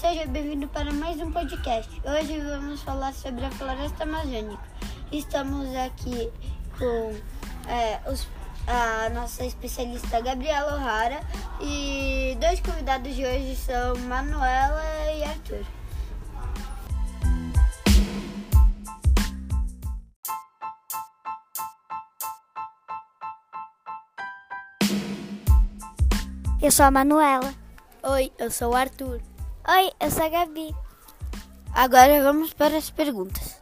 Seja bem-vindo para mais um podcast. Hoje vamos falar sobre a floresta amazônica. Estamos aqui com é, os, a nossa especialista Gabriela O'Hara e dois convidados de hoje são Manuela e Arthur. Eu sou a Manuela. Oi, eu sou o Arthur. Oi, eu sou a Gabi. Agora vamos para as perguntas.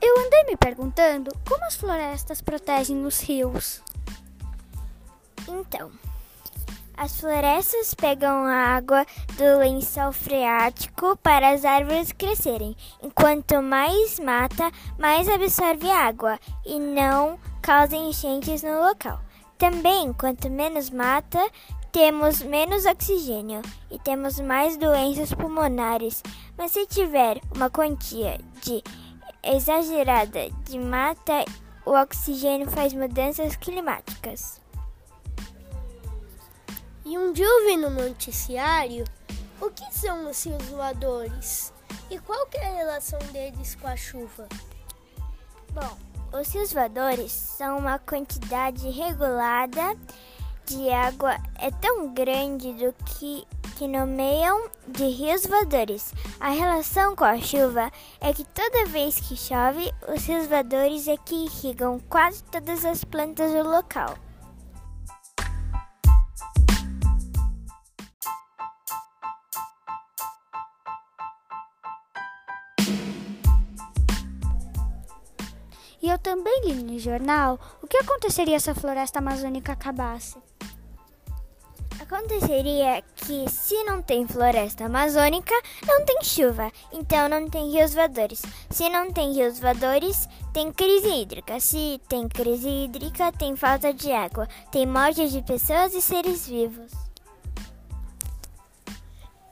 Eu andei me perguntando como as florestas protegem os rios. Então, as florestas pegam a água do lençol freático para as árvores crescerem. Enquanto mais mata, mais absorve água e não causa enchentes no local. Também, quanto menos mata, temos menos oxigênio e temos mais doenças pulmonares. Mas se tiver uma quantia de exagerada de mata, o oxigênio faz mudanças climáticas. E um dia eu vi no noticiário o que são os rios voadores e qual é a relação deles com a chuva. Bom, os rios voadores são uma quantidade regulada de água é tão grande do que que nomeiam de rios voadores. A relação com a chuva é que toda vez que chove, os rios voadores é que irrigam quase todas as plantas do local. E eu também li no jornal o que aconteceria se a floresta amazônica acabasse. Aconteceria que se não tem floresta amazônica, não tem chuva, então não tem rios voadores. Se não tem rios voadores, tem crise hídrica. Se tem crise hídrica, tem falta de água, tem morte de pessoas e seres vivos.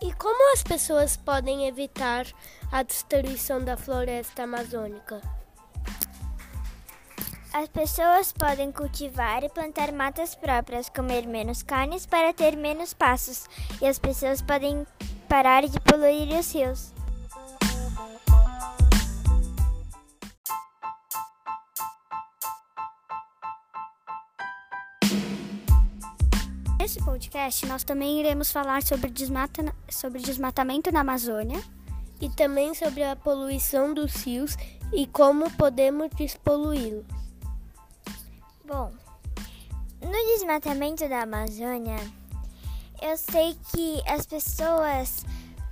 E como as pessoas podem evitar a destruição da floresta amazônica? As pessoas podem cultivar e plantar matas próprias, comer menos carnes para ter menos passos, e as pessoas podem parar de poluir os rios. Nesse podcast, nós também iremos falar sobre, desmata, sobre desmatamento na Amazônia e também sobre a poluição dos rios e como podemos despoluí-los. Bom, no desmatamento da Amazônia, eu sei que as pessoas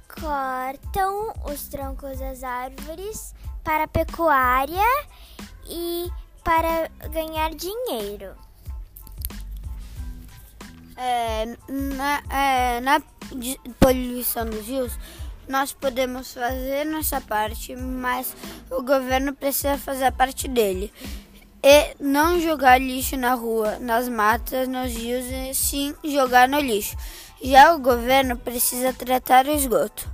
cortam os troncos das árvores para pecuária e para ganhar dinheiro. É, na, é, na poluição dos rios, nós podemos fazer nossa parte, mas o governo precisa fazer a parte dele. E não jogar lixo na rua, nas matas, nos rios, e sim jogar no lixo. Já o governo precisa tratar o esgoto.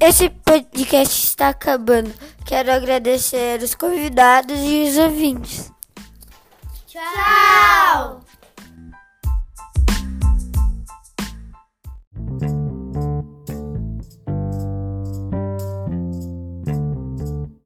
Esse podcast está acabando. Quero agradecer os convidados e os ouvintes. Tchau!